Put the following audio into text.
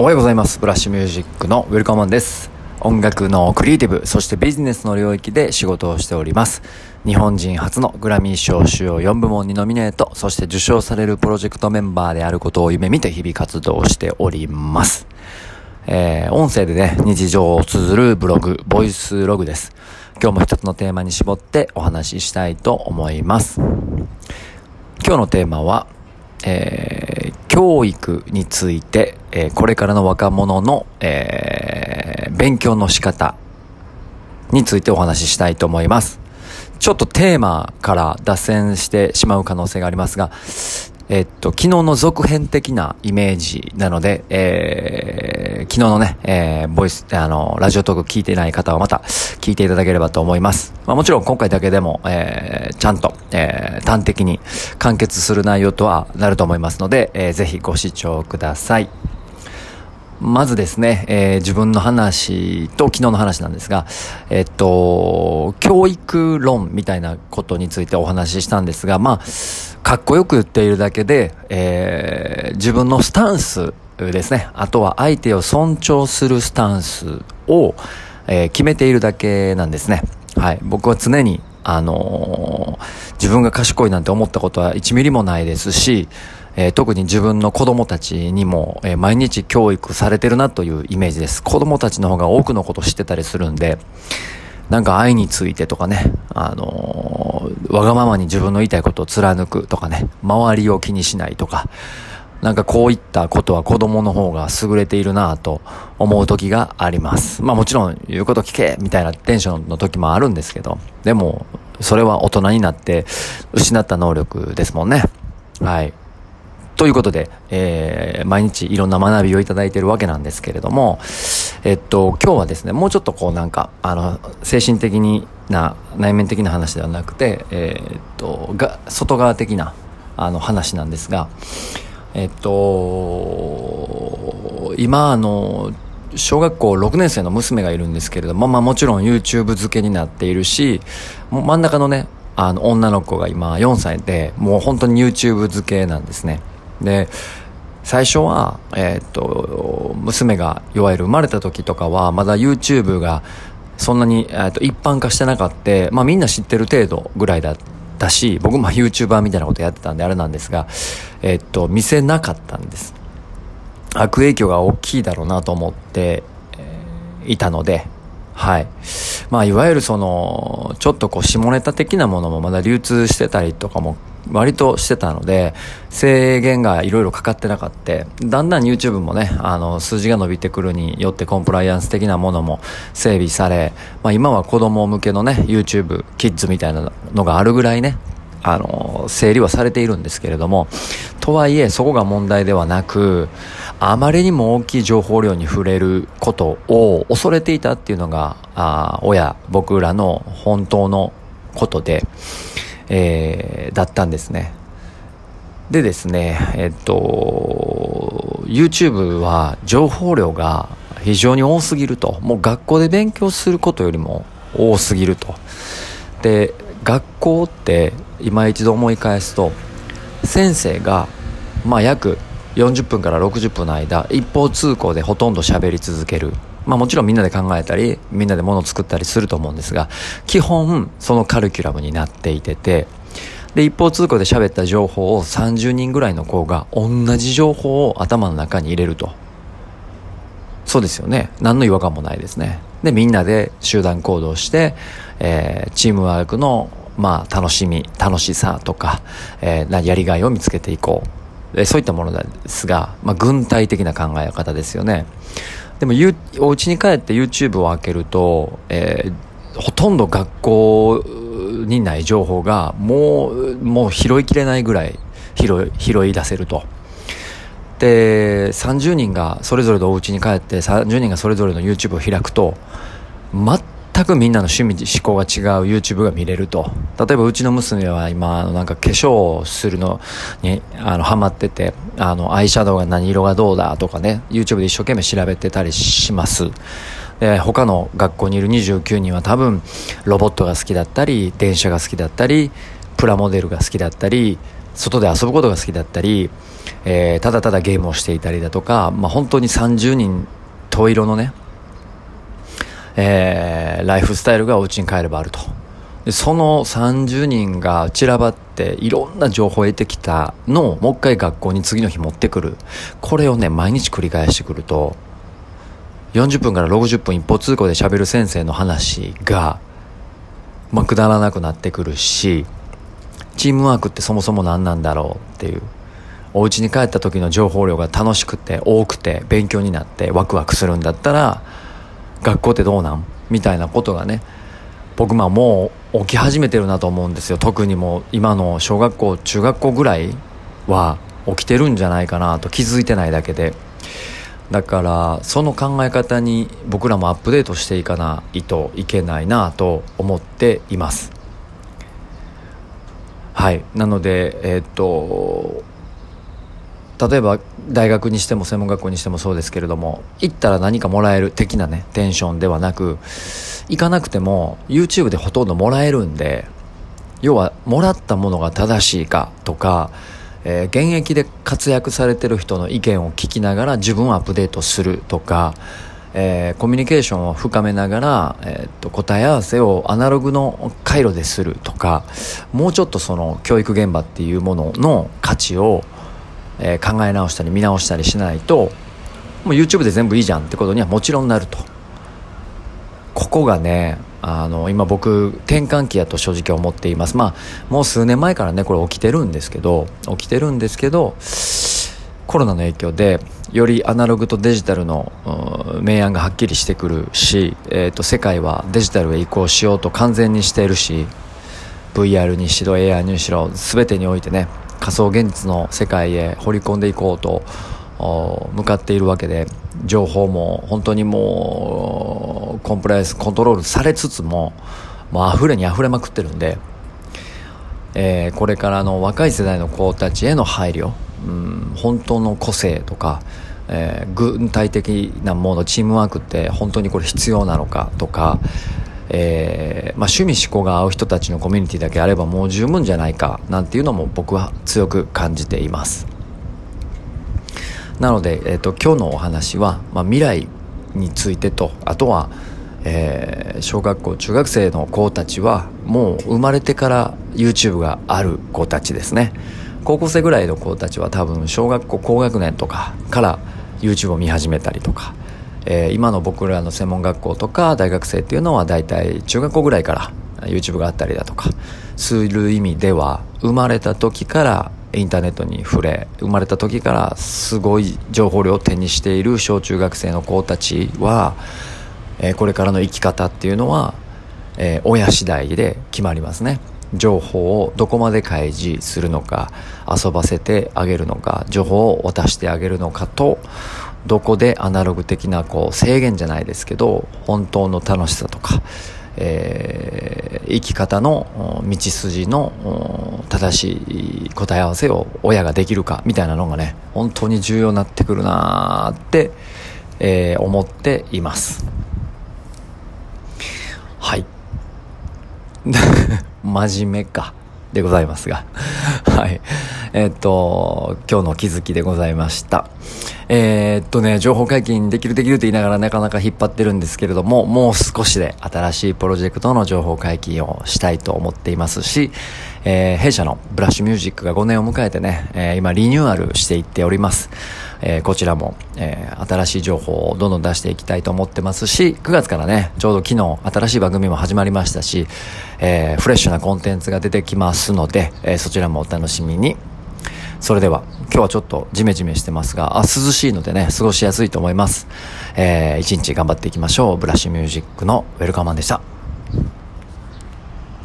おはようございます。ブラッシュミュージックのウェルカムマンです。音楽のクリエイティブ、そしてビジネスの領域で仕事をしております。日本人初のグラミー賞主要4部門にノミネート、そして受賞されるプロジェクトメンバーであることを夢見て日々活動しております。えー、音声でね、日常を綴るブログ、ボイスログです。今日も一つのテーマに絞ってお話ししたいと思います。今日のテーマは、えー、教育について、えーこれからの若者の、えー勉強の仕方についてお話ししたいと思います。ちょっとテーマから脱線してしまう可能性がありますが、えっと、昨日の続編的なイメージなので、えー、昨日のね、えー、ボイス、あの、ラジオトーク聞いてない方はまた聞いていただければと思います。まあもちろん今回だけでも、えー、ちゃんと、えー、端的に完結する内容とはなると思いますので、えー、ぜひご視聴ください。まずですね、えー自分の話と昨日の話なんですが、えっと、教育論みたいなことについてお話ししたんですが、まあ、かっこよく言っているだけで、えー自分のスタンスですね、あとは相手を尊重するスタンスを、えー決めているだけなんですね。はい。僕は常に、あの自分が賢いなんて思ったことは1ミリもないですし、えー特に自分の子供たちにも、えー毎日教育されてるなというイメージです。子供たちの方が多くのこと知ってたりするんで、なんか愛についてとかね、あのーわがままに自分の言いたいことを貫くとかね、周りを気にしないとか、なんかこういったことは子供の方が優れているなぁと思う時があります。まあもちろん言うこと聞けみたいなテンションの時もあるんですけど、でもそれは大人になって失った能力ですもんね。はい。ということで、えー、毎日いろんな学びをいただいてるわけなんですけれども、えっと、今日はですね、もうちょっとこうなんか、あの、精神的にな、内面的な話ではなくて、えーっと、が、外側的な、あの、話なんですが、えっと、今、あの、小学校6年生の娘がいるんですけれども、まあもちろん YouTube 付けになっているし、もう真ん中のね、あの、女の子が今4歳で、もう本当に YouTube 付けなんですね。で、最初は、えーっと、娘が、いわゆる生まれた時とかは、まだ YouTube がそんなに、えーっと、一般化してなかった、まあみんな知ってる程度ぐらいだったし、僕も YouTuber みたいなことやってたんであれなんですが、えーっと、見せなかったんです。悪影響が大きいだろうなと思って、えーいたので、はい。まあ、いわゆるその、ちょっとこう、下ネタ的なものもまだ流通してたりとかも、割としてたので、制限がいろいろかかってなかった。だんだん YouTube もね、あの、数字が伸びてくるによってコンプライアンス的なものも整備され、まあ今は子供向けのね、YouTube、キッズみたいなのがあるぐらいね、あの、整理はされているんですけれども、とはいえ、そこが問題ではなく、あまりにも大きい情報量に触れることを恐れていたっていうのが、あー親、僕らの本当のことで、えーだったんですね。でですね、えっと、YouTube は情報量が非常に多すぎると。もう学校で勉強することよりも多すぎると。で、学校って今一度思い返すと、先生が、まあ約40分から60分の間、一方通行でほとんど喋り続ける。まあもちろんみんなで考えたり、みんなで物を作ったりすると思うんですが、基本そのカリキュラムになっていてて、で、一方通行で喋った情報を30人ぐらいの子が同じ情報を頭の中に入れると。そうですよね。何の違和感もないですね。で、みんなで集団行動して、えーチームワークの、まあ、楽しみ、楽しさとか、えーやりがいを見つけていこう。そういったものですが、まあ、軍隊的な考え方ですよね。でも、お家に帰って YouTube を開けると、えーほとんど学校にない情報が、もう、もう拾いきれないぐらい拾い、拾い出せると。で30人がそれぞれのお家に帰って30人がそれぞれの YouTube を開くと全くみんなの趣味思考が違う YouTube が見れると。例えばうちの娘は今なんか化粧をするのにあのハマっててあのアイシャドウが何色がどうだとかね YouTube で一生懸命調べてたりします。で他の学校にいる29人は多分ロボットが好きだったり電車が好きだったりプラモデルが好きだったり外で遊ぶことが好きだったりえー、ただただゲームをしていたりだとか、まあ、本当に30人十色のね、えー、ライフスタイルがお家に帰ればあると。でその30人が散らばっていろんな情報を得てきたのをもう一回学校に次の日持ってくる。これをね、毎日繰り返してくると、40分から60分一方通行で喋る先生の話が、まあ、くだらなくなってくるし、チームワークってそもそも何なんだろうっていう。お家に帰った時の情報量が楽しくて多くて勉強になってワクワクするんだったら学校ってどうなん？みたいなことがね僕まあもう起き始めてるなと思うんですよ。特にもう今の小学校中学校ぐらいは起きてるんじゃないかなと。気づいてないだけで。だからその考え方に僕らもアップデートしていかないといけないなと思っています。はい。なのでえー、っと例えば大学にしても専門学校にしてもそうですけれども行ったら何かもらえる的なねテンションではなく行かなくても YouTube でほとんどもらえるんで要はもらったものが正しいかとか、えー、現役で活躍されてる人の意見を聞きながら自分をアップデートするとか、えー、コミュニケーションを深めながら、えー、っと答え合わせをアナログの回路でするとかもうちょっとその教育現場っていうものの価値をえー、考え直したり見直したりしないともう YouTube で全部いいじゃんってことにはもちろんなると。ここがねあの今僕転換期やと正直思っています。まあもう数年前からねこれ起きてるんですけど起きてるんですけどコロナの影響でよりアナログとデジタルの明暗がはっきりしてくるし、えー、と世界はデジタルへ移行しようと完全にしているし VR にしろ AR にしろ全てにおいてね仮想現実の世界へ掘り込んでいこうと向かっているわけで情報も本当にもうコンプライアンスコントロールされつつももう溢れに溢れまくってるんで、えー、これからの若い世代の子たちへの配慮、うん、本当の個性とか、えー、具体的なものチームワークって本当にこれ必要なのかとかえー、まあ、趣味思考が合う人たちのコミュニティだけあればもう十分じゃないかなんていうのも僕は強く感じています。なので、えーと、今日のお話は、まあ、未来についてとあとは、えー、小学校中学生の子たちはもう生まれてから YouTube がある子たちですね。高校生ぐらいの子たちは多分小学校高学年とかから YouTube を見始めたりとかえー、今の僕らの専門学校とか大学生っていうのは大体中学校ぐらいから YouTube があったりだとかする意味では生まれた時からインターネットに触れ生まれた時からすごい情報量を手にしている小中学生の子たちは、えー、これからの生き方っていうのは、えー、親次第で決まりますね。情報をどこまで開示するのか遊ばせてあげるのか情報を渡してあげるのかとどこでアナログ的なこう制限じゃないですけど本当の楽しさとか、えー、生き方の道筋の正しい答え合わせを親ができるかみたいなのがね本当に重要になってくるなって、えー、思っています。はい。真面目かでございますが。はい。え、っと今日の気づきでございました。えー、っとね、情報解禁できるできると言いながらなかなか引っ張ってるんですけれども、もう少しで新しいプロジェクトの情報解禁をしたいと思っていますし、えー、弊社のブラッシュミュージックが5年を迎えてね、えー、今リニューアルしていっております。えー、こちらも、えー、新しい情報をどんどん出していきたいと思ってますし、9月からね、ちょうど昨日新しい番組も始まりましたし、えー、フレッシュなコンテンツが出てきますので、えー、そちらもお楽しみに。それでは、今日はちょっとジメジメしてますが、あ、涼しいのでね、過ごしやすいと思います。えー、一日頑張っていきましょう。ブラッシュミュージックのウェルカーマンでした。